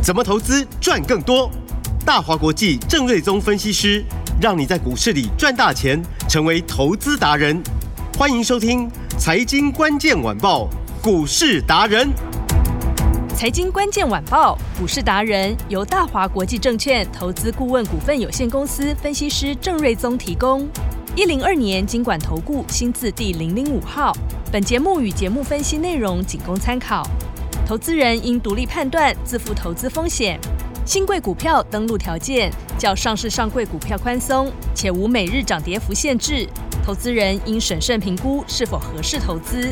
怎么投资赚更多？大华国际郑瑞宗分析师让你在股市里赚大钱，成为投资达人。欢迎收听《财经关键晚报》股市达人。财经关键晚报股市达人由大华国际证券投资顾问股份有限公司分析师郑瑞宗提供。一零二年经管投顾新字第零零五号。本节目与节目分析内容仅供参考。投资人应独立判断，自负投资风险。新贵股票登录条件较上市上柜股票宽松，且无每日涨跌幅限制。投资人应审慎评估是否合适投资。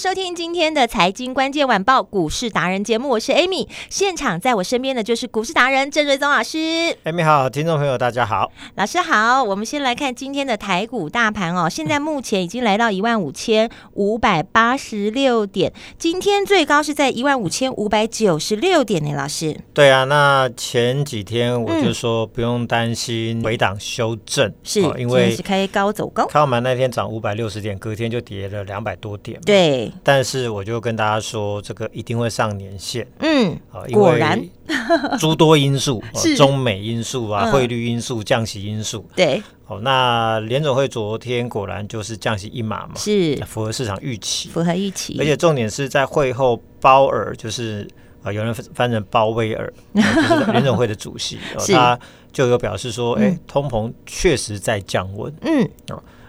收听今天的财经关键晚报股市达人节目，我是 Amy，现场在我身边的就是股市达人郑瑞宗老师。Amy 好，听众朋友大家好，老师好。我们先来看今天的台股大盘哦，现在目前已经来到一万五千五百八十六点，今天最高是在一万五千五百九十六点呢，老师。对啊，那前几天我就说不用担心回档修正，嗯、是、哦、因为是开高走高，开盘那天涨五百六十点，隔天就跌了两百多点，对。但是我就跟大家说，这个一定会上年限。嗯，果然，诸多因素，中美因素啊，汇率因素，降息因素。对，哦，那联总会昨天果然就是降息一码嘛，是符合市场预期，符合预期。而且重点是在会后鲍尔，就是啊，有人翻成鲍威尔，就是联总会的主席，他就有表示说，哎，通膨确实在降温。嗯，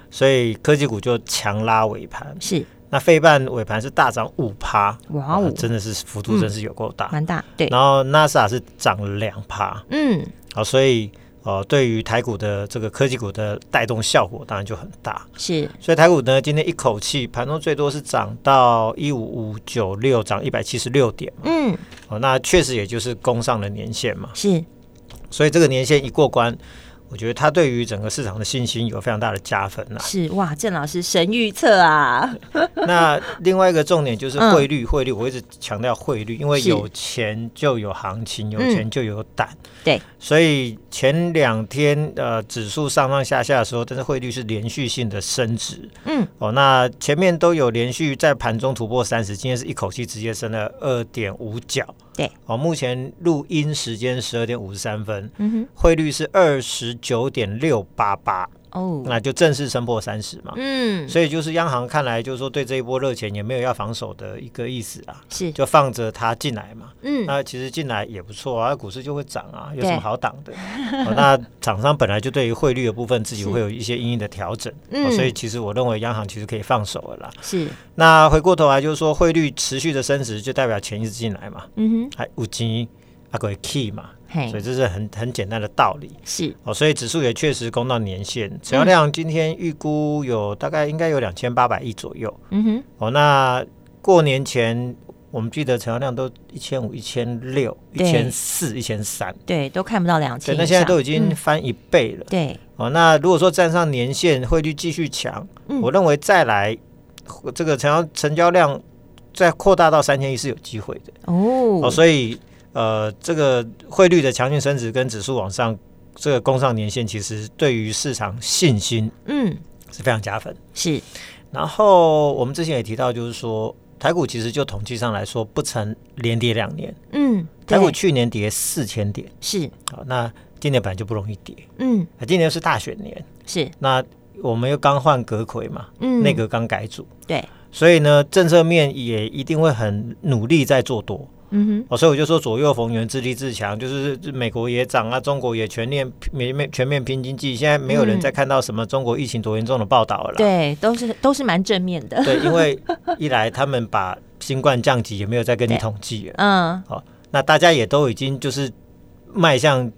所以科技股就强拉尾盘。是。那费半尾盘是大涨五趴，哇哦，真的是幅度真是有够大，蛮、嗯、大。对，然后 NASA 是涨了两趴，嗯，好，所以呃，对于台股的这个科技股的带动效果当然就很大，是。所以台股呢，今天一口气盘中最多是涨到一五五九六，涨一百七十六点，嗯，哦，那确实也就是攻上了年限嘛，是。所以这个年限一过关。我觉得他对于整个市场的信心有非常大的加分呐、啊。是哇，郑老师神预测啊。那另外一个重点就是汇率，汇率我一直强调汇率，因为有钱就有行情，有钱就有胆。对，所以前两天呃指数上上下下的时候，但是汇率是连续性的升值。嗯，哦，那前面都有连续在盘中突破三十，今天是一口气直接升了二点五角。对，哦，目前录音时间十二点五十三分，嗯哼，汇率是二十九点六八八。哦，那就正式升破三十嘛，嗯，所以就是央行看来就是说对这一波热钱也没有要防守的一个意思啊，是。就放着它进来嘛，嗯，那其实进来也不错啊，股市就会涨啊，有什么好挡的？哦，那厂商本来就对于汇率的部分自己会有一些因应的调整，嗯，哦，所以其实我认为央行其实可以放手了啦，是。那回过头来就是说汇率持续的升值，就代表钱一直进来嘛，嗯哼，还五金啊个 key 嘛。所以这是很很简单的道理，是。哦，所以指数也确实攻到年线，成交量今天预估有大概应该有两千八百亿左右，嗯哼，哦，那过年前我们记得成交量都一千五、一千六、一千四、一千三，对，都看不到两千，那现在都已经翻一倍了，嗯、对，哦，那如果说站上年线，汇率继续强，嗯、我认为再来这个成交成交量再扩大到三千亿是有机会的，哦，哦，所以。呃，这个汇率的强劲升值跟指数往上这个攻上年线，其实对于市场信心，嗯，是非常加分。是，然后我们之前也提到，就是说台股其实就统计上来说，不曾连跌两年。嗯，台股去年跌四千点，是。好，那今年本来就不容易跌。嗯，今年是大选年，是。那我们又刚换阁揆嘛，嗯，内阁刚改组，对，所以呢，政策面也一定会很努力在做多。嗯哼，哦，所以我就说左右逢源，自立自强，就是美国也涨啊，中国也全面全面全面拼经济。现在没有人再看到什么中国疫情多严重的报道了啦。对，都是都是蛮正面的。对，因为 一来他们把新冠降级，也没有再跟你统计了。嗯，好，那大家也都已经就是迈向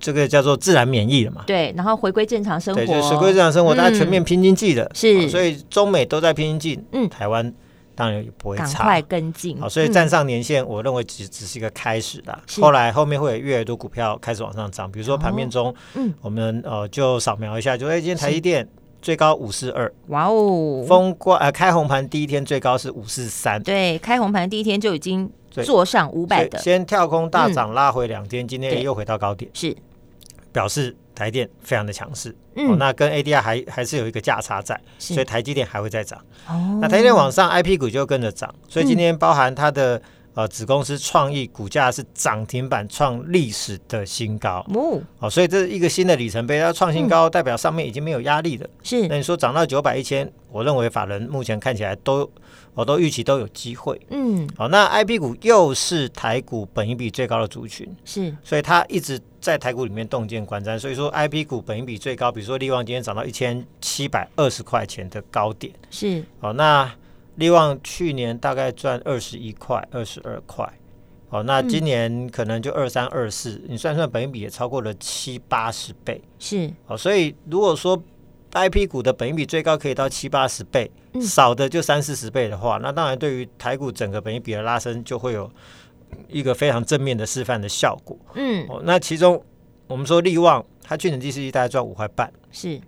这个叫做自然免疫了嘛。对，然后回归正常生活，对，就回归正常生活，大家全面拼经济的。是，所以中美都在拼经济。嗯，台湾。当然也不会差，快跟进。好，所以站上年线，我认为只只是一个开始啦。后来后面会有越来越多股票开始往上涨，比如说盘面中，嗯，我们呃就扫描一下，就哎，今天台积电最高五四二，哇哦，封关呃开红盘第一天最高是五四三，对，开红盘第一天就已经坐上五百的，先跳空大涨拉回两天，今天又回到高点，是。表示台电非常的强势，嗯、哦，那跟 ADR 还还是有一个价差在，所以台积电还会再涨。哦，那台积电往上，IP 股就跟着涨，所以今天包含它的。呃，子公司创意股价是涨停板创历史的新高，哦，哦，所以这是一个新的里程碑。它创新高，代表上面已经没有压力了。是，那你说涨到九百一千，我认为法人目前看起来都，我、哦、都预期都有机会。嗯，好、哦，那 IP 股又是台股本一比最高的族群，是，所以它一直在台股里面洞见观瞻。所以说 IP 股本一比最高，比如说力旺今天涨到一千七百二十块钱的高点，是，好、哦，那。力旺去年大概赚二十一块、二十二块，哦，那今年可能就二三、二四，你算算，本益比也超过了七八十倍，是，哦，所以如果说 IP 股的本益比最高可以到七八十倍，嗯、少的就三四十倍的话，那当然对于台股整个本益比的拉升就会有一个非常正面的示范的效果，嗯，哦，那其中我们说利旺，它去年第四季大概赚五块半，是，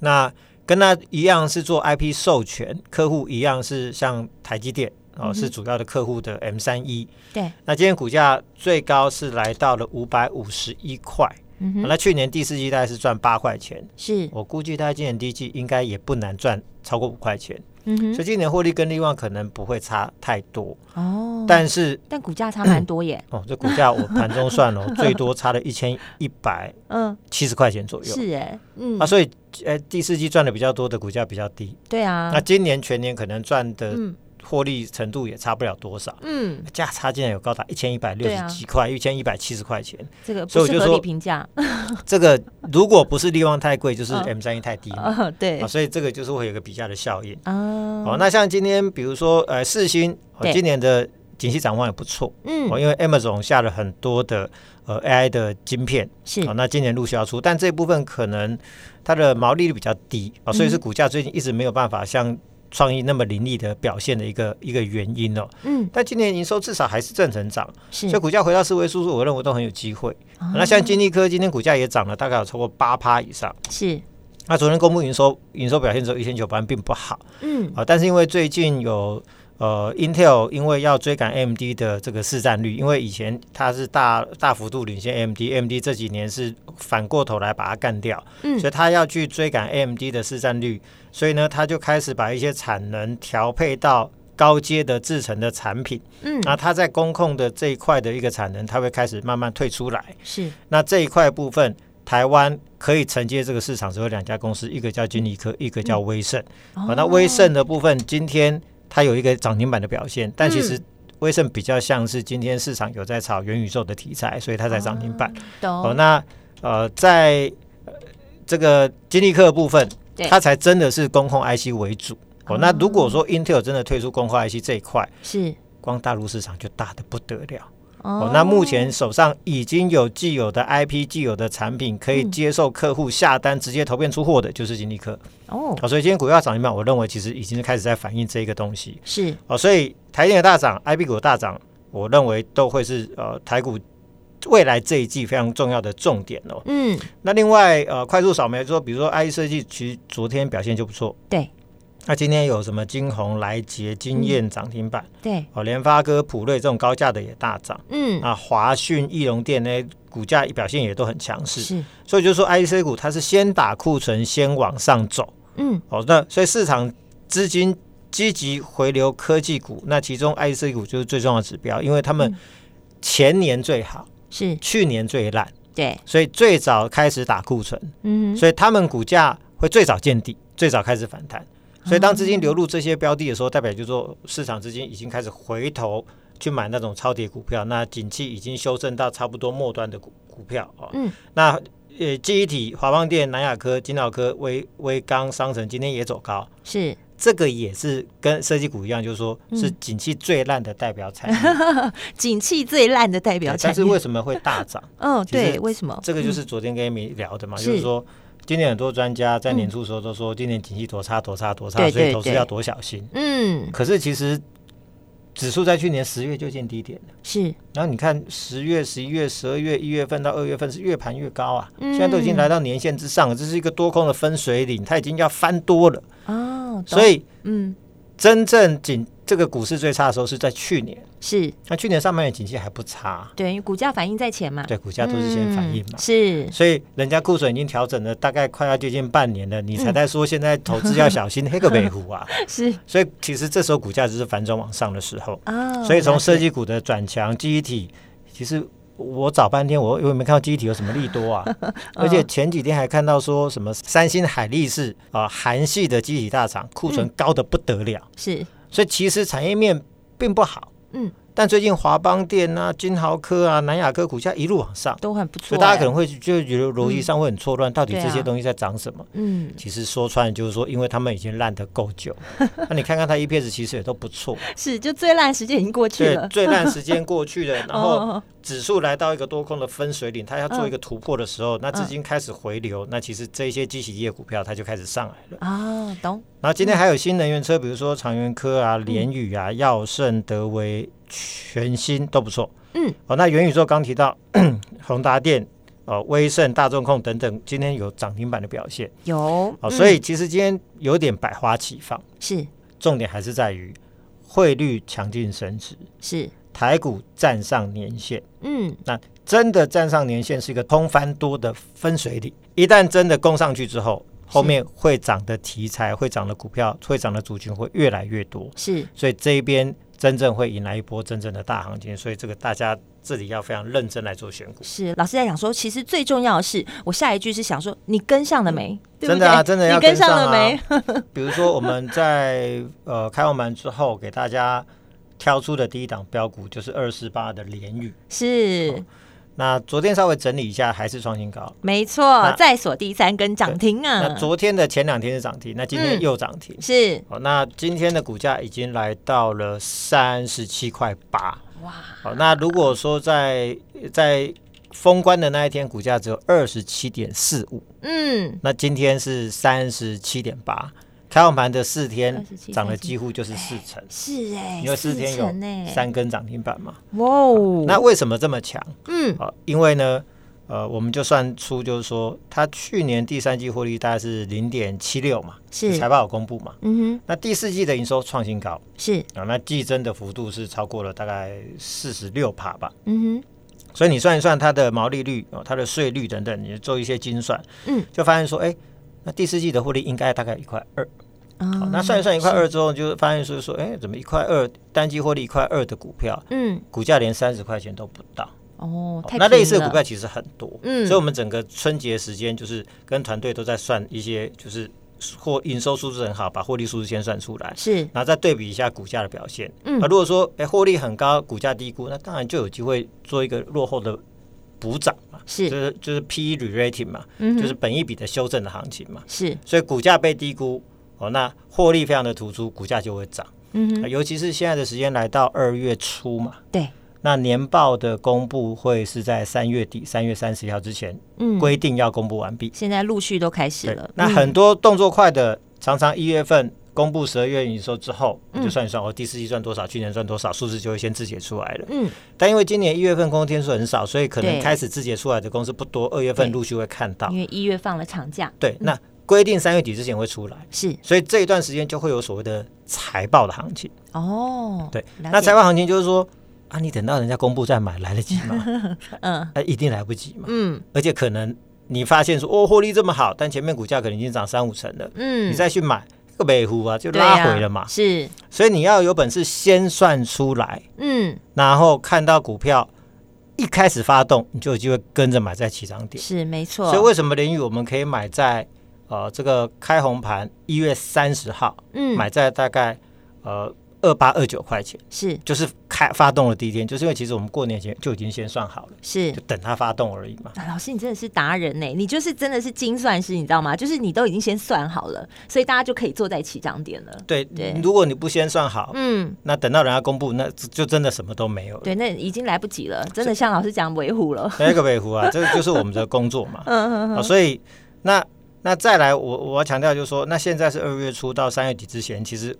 那。跟它一样是做 IP 授权，客户一样是像台积电哦，是主要的客户的 M 三一。对，那今天股价最高是来到了五百五十一块。那去年第四季大概是赚八块钱，是我估计他今年第一季应该也不难赚超过五块钱。嗯哼，所以今年获利跟利旺可能不会差太多哦，但是但股价差蛮多耶。哦，这股价我盘中算了，最多差了一千一百嗯七十块钱左右。是哎，嗯啊，所以呃第四季赚的比较多的股价比较低。对啊，那今年全年可能赚的获利程度也差不了多少。嗯，价差竟然有高达一千一百六十几块，一千一百七十块钱。这个不是合理评价。这个如果不是利旺太贵，就是 M 三一太低嘛。对啊，所以这个就是会有一个比价的效应。哦，那像今天，比如说，呃，四星、哦，今年的景气展望也不错。嗯，哦，因为 Amazon 下了很多的呃 AI 的晶片，是，哦，那今年陆续要出，但这一部分可能它的毛利率比较低啊，所以是股价最近一直没有办法像创意那么凌厉的表现的一个一个原因哦。嗯，但今年营收至少还是正成长，是，所以股价回到四位数，我认为都很有机会。那像金立科今天股价也涨了，大概有超过八趴以上。是。那昨天公布营收，营收表现只有一千九百万，并不好。嗯，啊，但是因为最近有呃，Intel 因为要追赶 AMD 的这个市占率，因为以前它是大大幅度领先 AMD，AMD 这几年是反过头来把它干掉，嗯，所以它要去追赶 AMD 的市占率，所以呢，它就开始把一些产能调配到高阶的制成的产品，嗯，那它在工控的这一块的一个产能，它会开始慢慢退出来，是，那这一块部分。台湾可以承接这个市场只有两家公司，一个叫金立科，一个叫威盛。好、嗯，那威盛的部分今天它有一个涨停板的表现，但其实威盛比较像是今天市场有在炒元宇宙的题材，所以它才涨停板。哦，那呃，在这个金立科的部分，它才真的是工控 IC 为主。哦，那如果说 Intel 真的退出工控 IC 这一块，是光大陆市场就大的不得了。哦，那目前手上已经有既有的 IP、既有的产品，可以接受客户下单直接投片出货的，就是金立科。哦，所以今天股价涨一半，我认为其实已经开始在反映这个东西。是哦，所以台电的大涨，IP 股的大涨，我认为都会是呃台股未来这一季非常重要的重点哦。嗯，那另外呃快速扫描说，比如说 IC 设计，其实昨天表现就不错。对。那今天有什么金红、来捷、金燕涨停板？对，哦，联发哥、普瑞这种高价的也大涨。嗯，啊，华讯、义隆电呢，股价表现也都很强势。是，所以就是说，IC 股它是先打库存，先往上走。嗯，哦，那所以市场资金积极回流科技股，那其中 IC 股就是最重要的指标，因为他们前年最好，是去年最烂。对，所以最早开始打库存。嗯，所以他们股价会最早见底，最早开始反弹。所以，当资金流入这些标的的时候，代表就是说市场资金已经开始回头去买那种超跌股票。那景气已经修正到差不多末端的股股票啊。嗯。那呃，记忆体、华邦电、南亚科、金奥科、威威刚、商城今天也走高。是。这个也是跟设计股一样，就是说是景气最烂的代表产业。景气最烂的代表产业。但是为什么会大涨？嗯，对，为什么？这个就是昨天跟 Amy 聊的嘛，就是说。今年很多专家在年初的时候都说，今年景气多差多差多差，所以投资要多小心。嗯，可是其实指数在去年十月就见低点了，是。然后你看十月、十一月、十二月、一月份到二月份是越盘越高啊，现在都已经来到年线之上了，这是一个多空的分水岭，它已经要翻多了。哦，所以嗯，真正景这个股市最差的时候是在去年，是。那去年上半年景气还不差，对，因为股价反应在前嘛，对，股价都是先反应嘛，嗯、是，所以人家库存已经调整了大概快要接近半年了，你才在说现在投资要小心，黑个北湖啊，是，所以其实这时候股价只是反转往上的时候，哦，所以从设计股的转强，记忆体其实。我找半天，我有没看到记忆体有什么利多啊！而且前几天还看到说什么三星、海力士啊，韩系的记忆体大厂库存高的不得了，嗯、是，所以其实产业面并不好。嗯。但最近华邦电啊、金豪科啊、南亚科股价一路往上，都很不错，所以大家可能会就觉得逻辑上会很错乱，嗯、到底这些东西在涨什么？嗯，其实说穿就是说，因为他们已经烂得够久。那你看看它 EPS 其实也都不错，是就最烂时间已经过去了，对，最烂时间过去了，然后指数来到一个多空的分水岭，它要做一个突破的时候，嗯、那资金开始回流，嗯、那其实这些机器业股票它就开始上来了。啊，懂。然后今天还有新能源车，比如说长源科啊、联宇啊、耀盛、德微。全新都不错，嗯，哦，那元宇宙刚提到 宏达电、哦威盛、大众控等等，今天有涨停板的表现，有，哦，嗯、所以其实今天有点百花齐放，是，重点还是在于汇率强劲升值，是。台股站上年线，嗯，那真的站上年线是一个通翻多的分水岭，一旦真的攻上去之后，后面会涨的题材、会涨的股票、会涨的族群会越来越多，是，所以这一边。真正会迎来一波真正的大行情，所以这个大家这里要非常认真来做选股。是老师在讲说，其实最重要的是，我下一句是想说，你跟上了没？对对真的啊，真的要跟上，了没？比如说我们在呃开完门之后，给大家挑出的第一档标股就是二四八的联宇，是。哦那昨天稍微整理一下，还是创新高，没错，再锁第三根涨停啊。那昨天的前两天是涨停，那今天又涨停，嗯、是。好，那今天的股价已经来到了三十七块八，哇。好，那如果说在在封关的那一天，股价只有二十七点四五，嗯，那今天是三十七点八。开放盘的四天涨了几乎就是四成，是哎，因为四天有三根涨停板嘛。哇哦，那为什么这么强？嗯，啊，因为呢，呃，我们就算出就是说，它去年第三季获利大概是零点七六嘛，是财报有公布嘛。嗯哼，那第四季的营收创新高，是啊，那季增的幅度是超过了大概四十六帕吧。嗯哼，所以你算一算它的毛利率哦，它的税率等等，你做一些精算，嗯，就发现说，哎。那第四季的获利应该大概一块二，哦，那算一算一块二之后，就发现是说，哎，怎么一块二单季获利一块二的股票，嗯，股价连三十块钱都不到，哦，那类似的股票其实很多，嗯，所以我们整个春节时间就是跟团队都在算一些，就是获营收数字很好，把获利数字先算出来，是，然后再对比一下股价的表现，嗯，那如果说哎获利很高，股价低估，那当然就有机会做一个落后的补涨。是，就是就是 P E re-rating 嘛，嗯、就是本一笔的修正的行情嘛。是，所以股价被低估哦，那获利非常的突出，股价就会涨。嗯、呃，尤其是现在的时间来到二月初嘛，对，那年报的公布会是在三月底，三月三十号之前，嗯，规定要公布完毕。现在陆续都开始了。那很多动作快的，常常一月份。公布十二月营收之后，你就算一算，我第四季赚多少，去年赚多少，数字就会先自结出来了。嗯，但因为今年一月份工作天数很少，所以可能开始自结出来的公司不多。二月份陆续会看到，因为一月放了长假。对，那规定三月底之前会出来，是，所以这一段时间就会有所谓的财报的行情。哦，对，那财报行情就是说啊，你等到人家公布再买来得及吗？嗯，哎，一定来不及嘛。嗯，而且可能你发现说，哦，获利这么好，但前面股价可能已经涨三五成了，嗯，你再去买。个北湖啊，就拉回了嘛，啊、是，所以你要有本事先算出来，嗯，然后看到股票一开始发动，你就有机会跟着买在起涨点，是没错。所以为什么林宇我们可以买在呃这个开红盘一月三十号，嗯，买在大概呃。二八二九块钱是，就是开发动的第一天，就是因为其实我们过年前就已经先算好了，是就等它发动而已嘛。啊、老师，你真的是达人呢，你就是真的是精算师，你知道吗？就是你都已经先算好了，所以大家就可以坐在起涨点了。对对，如果你不先算好，嗯，那等到人家公布，那就真的什么都没有了。对，那已经来不及了，真的像老师讲维护了。那个维护啊，这个就是我们的工作嘛。嗯嗯嗯、啊。所以那那再来，我我要强调就是说，那现在是二月初到三月底之前，其实。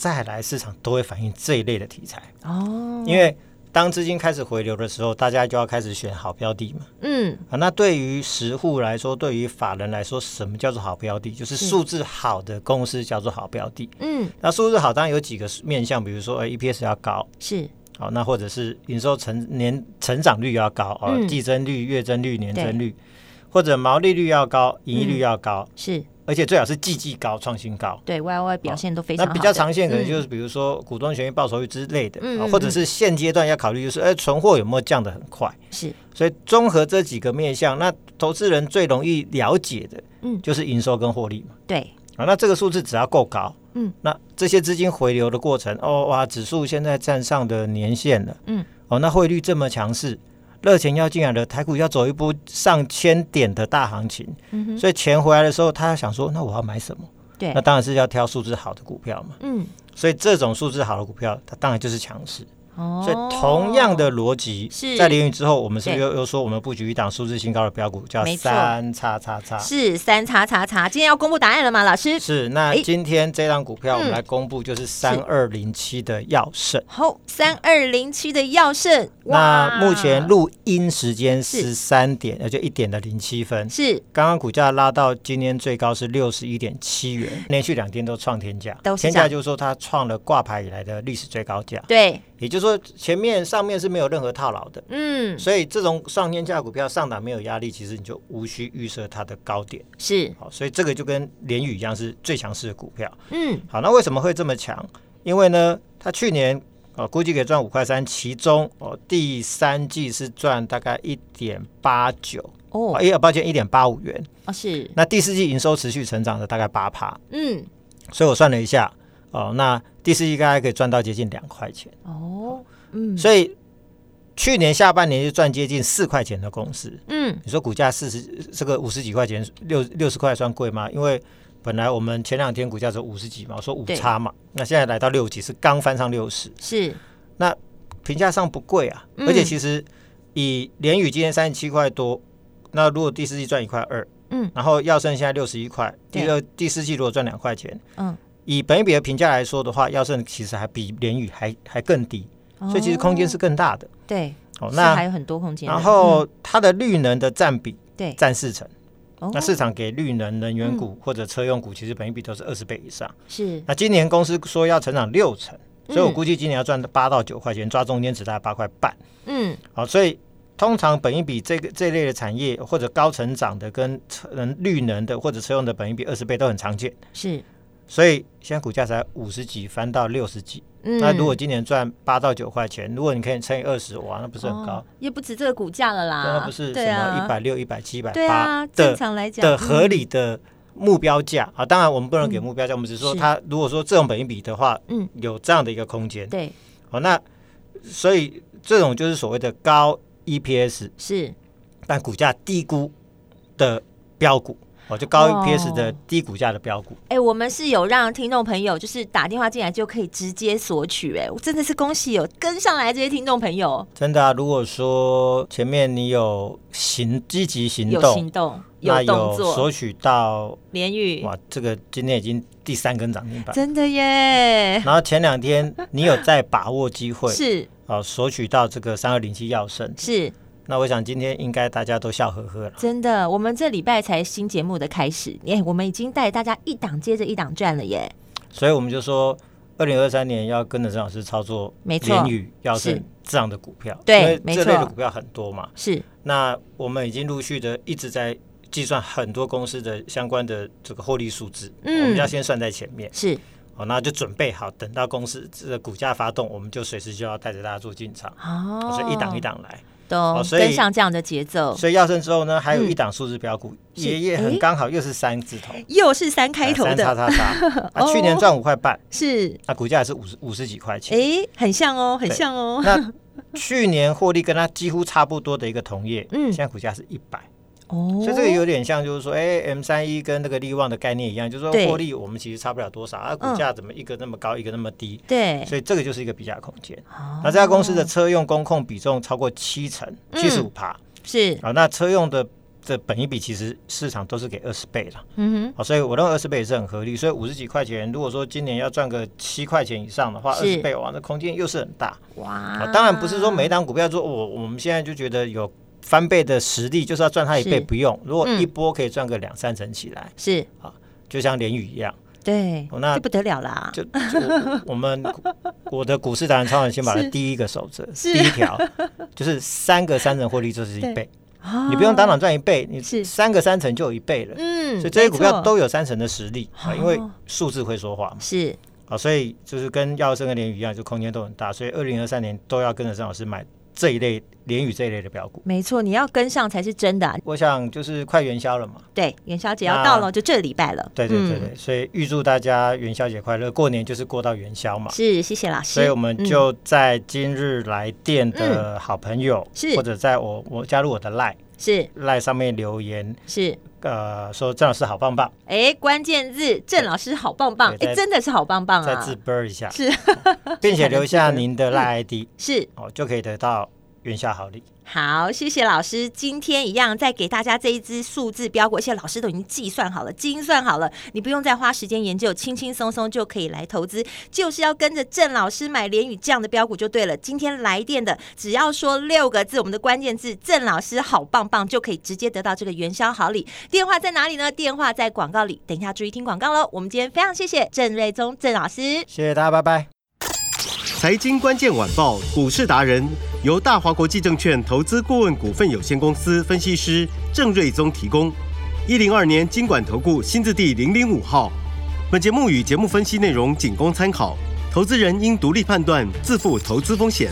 再来市场都会反映这一类的题材。哦，因为当资金开始回流的时候，大家就要开始选好标的嘛。嗯，啊，那对于实户来说，对于法人来说，什么叫做好标的？就是数字好的公司叫做好标的。嗯，那数字好当然有几个面向，比如说，呃，EPS 要高，是，好，那或者是营收成年成长率要高，哦，季增率、月增率、年增率，或者毛利率要高，盈利率要高，是。而且最好是季季高，创新高。对，Y Y 表现都非常好。那比较常见可能就是比如说股东权益报酬率之类的，嗯、或者是现阶段要考虑就是，哎，存货有没有降得很快？是。所以综合这几个面向，那投资人最容易了解的，嗯，就是营收跟获利嘛。对。啊，那这个数字只要够高，嗯，那这些资金回流的过程，哦哇，指数现在站上的年限了，嗯，哦，那汇率这么强势。热钱要进来了，台股要走一波上千点的大行情，嗯、所以钱回来的时候，他要想说，那我要买什么？对，那当然是要挑数字好的股票嘛。嗯，所以这种数字好的股票，它当然就是强势。所以同样的逻辑，在联宇之后，我们是不是又又说我们布局一档数字新高的标股，叫三叉叉叉？是三叉叉叉。今天要公布答案了吗，老师？是。那今天这档股票我们来公布，就是三二零七的耀盛。好，三二零七的耀盛。那目前录音时间十三点，那就一点的零七分。是。刚刚股价拉到今天最高是六十一点七元，连续两天都创天价。天价就是说它创了挂牌以来的历史最高价。对。也就是说，前面上面是没有任何套牢的，嗯，所以这种上天价股票上档没有压力，其实你就无需预设它的高点，是，好，所以这个就跟联宇一样是最强势的股票，嗯，好，那为什么会这么强？因为呢，它去年哦估计可以赚五块三，其中哦第三季是赚大概一点八九哦，哎呀，抱歉，一点八五元。哦，是，那第四季营收持续成长的大概八趴，嗯，所以我算了一下。哦，那第四季应该可以赚到接近两块钱。哦，嗯，所以去年下半年就赚接近四块钱的公司，嗯，你说股价四十这个五十几块钱，六六十块算贵吗？因为本来我们前两天股价是五十几嘛，我说五差嘛，那现在来到六几是刚翻上六十，是，那评价上不贵啊，嗯、而且其实以联宇今天三十七块多，那如果第四季赚一块二，嗯，然后耀盛现在六十一块，第二第四季如果赚两块钱，嗯。以本一比的评价来说的话，耀盛其实还比联宇还还更低，所以其实空间是更大的。对，哦，那还有很多空间。然后它的绿能的占比，对，占四成。那市场给绿能能源股或者车用股，其实本一比都是二十倍以上。是。那今年公司说要成长六成，所以我估计今年要赚八到九块钱，抓中间值大概八块半。嗯。好，所以通常本一比这个这类的产业或者高成长的跟车能绿能的或者车用的本一比二十倍都很常见。是。所以现在股价才五十几，翻到六十几。嗯，那如果今年赚八到九块钱，如果你可以乘以二十，哇，那不是很高？也不止这个股价了啦。那不是什么一百六、一百七、一百八。正常来讲的合理的目标价啊。当然，我们不能给目标价，我们只是说它如果说这种本益比的话，嗯，有这样的一个空间。对。好，那所以这种就是所谓的高 EPS 是，但股价低估的标股。哦，就高 EPS 的低股价的标股。哎、我们是有让听众朋友就是打电话进来就可以直接索取、欸。哎，我真的是恭喜有跟上来这些听众朋友。真的啊，如果说前面你有行积极行动，有行动，有动作，有索取到联宇，哇，这个今天已经第三根涨停板，真的耶。然后前两天你有在把握机会，是啊，索取到这个三二零七药盛，是。那我想今天应该大家都笑呵呵了。真的，我们这礼拜才新节目的开始，耶，我们已经带大家一档接着一档转了耶。所以我们就说，二零二三年要跟着郑老师操作，没错，联宇要是这样的股票，对，没错这类的股票很多嘛。是。那我们已经陆续的一直在计算很多公司的相关的这个获利数字，嗯，我们要先算在前面。是。好，那就准备好，等到公司这个股价发动，我们就随时就要带着大家做进场。哦。所以一档一档来。都跟上这样的节奏，所以要生之后呢，还有一档数字标股，爷爷很刚好，又是三字头，又是三开头的，三叉叉叉。啊，去年赚五块半，是，那股价也是五十五十几块钱，哎，很像哦，很像哦。那 去年获利跟它几乎差不多的一个同业，嗯，现在股价是一百。哦，所以这个有点像，就是说，哎，M 三一跟那个利旺的概念一样，就是说获利我们其实差不了多少，啊，股价怎么一个那么高，一个那么低？对，所以这个就是一个比价空间。那这家公司的车用工控比重超过七成，七十五趴，是。啊，那车用的的本一比其实市场都是给二十倍了，嗯哼，所以我认为二十倍也是很合理。所以五十几块钱，如果说今年要赚个七块钱以上的话，二十倍哇，那空间又是很大。哇。当然不是说每一档股票说我我们现在就觉得有翻倍的实力，就是要赚它一倍，不用。如果一波可以赚个两三成起来，是啊，就像连雨一样。对，那不得了啦！就，就我们我的股市达人超人先把的第一个守则，第一条就是三个三成获利就是一倍，你不用当场赚一倍，你是三个三成就有一倍了。嗯，所以这些股票都有三成的实力啊，因为数字会说话嘛。是啊，所以就是跟耀生跟联宇一样，就空间都很大，所以二零二三年都要跟着张老师买。这一类联宇这一类的标股，没错，你要跟上才是真的、啊。我想就是快元宵了嘛，对，元宵节要到了，就这礼拜了。对对对对，嗯、所以预祝大家元宵节快乐，过年就是过到元宵嘛。是，谢谢老师。所以我们就在今日来电的好朋友，是、嗯、或者在我我加入我的 Line 是 Line 上面留言是呃说郑老师好棒棒，哎，关键字郑老师好棒棒，哎，真的是好棒棒啊！再自啵一下是，并且留下 您的 Line ID 是哦，就可以得到。元宵好礼，好，谢谢老师。今天一样再给大家这一支数字标股，而且老师都已经计算好了、精算好了，你不用再花时间研究，轻轻松松就可以来投资，就是要跟着郑老师买联宇这样的标股就对了。今天来电的，只要说六个字，我们的关键字“郑老师好棒棒”，就可以直接得到这个元宵好礼。电话在哪里呢？电话在广告里，等一下注意听广告喽。我们今天非常谢谢郑瑞宗郑老师，谢谢大家，拜拜。财经关键晚报股市达人由大华国际证券投资顾问股份有限公司分析师郑瑞宗提供。一零二年经管投顾新字第零零五号。本节目与节目分析内容仅供参考，投资人应独立判断，自负投资风险。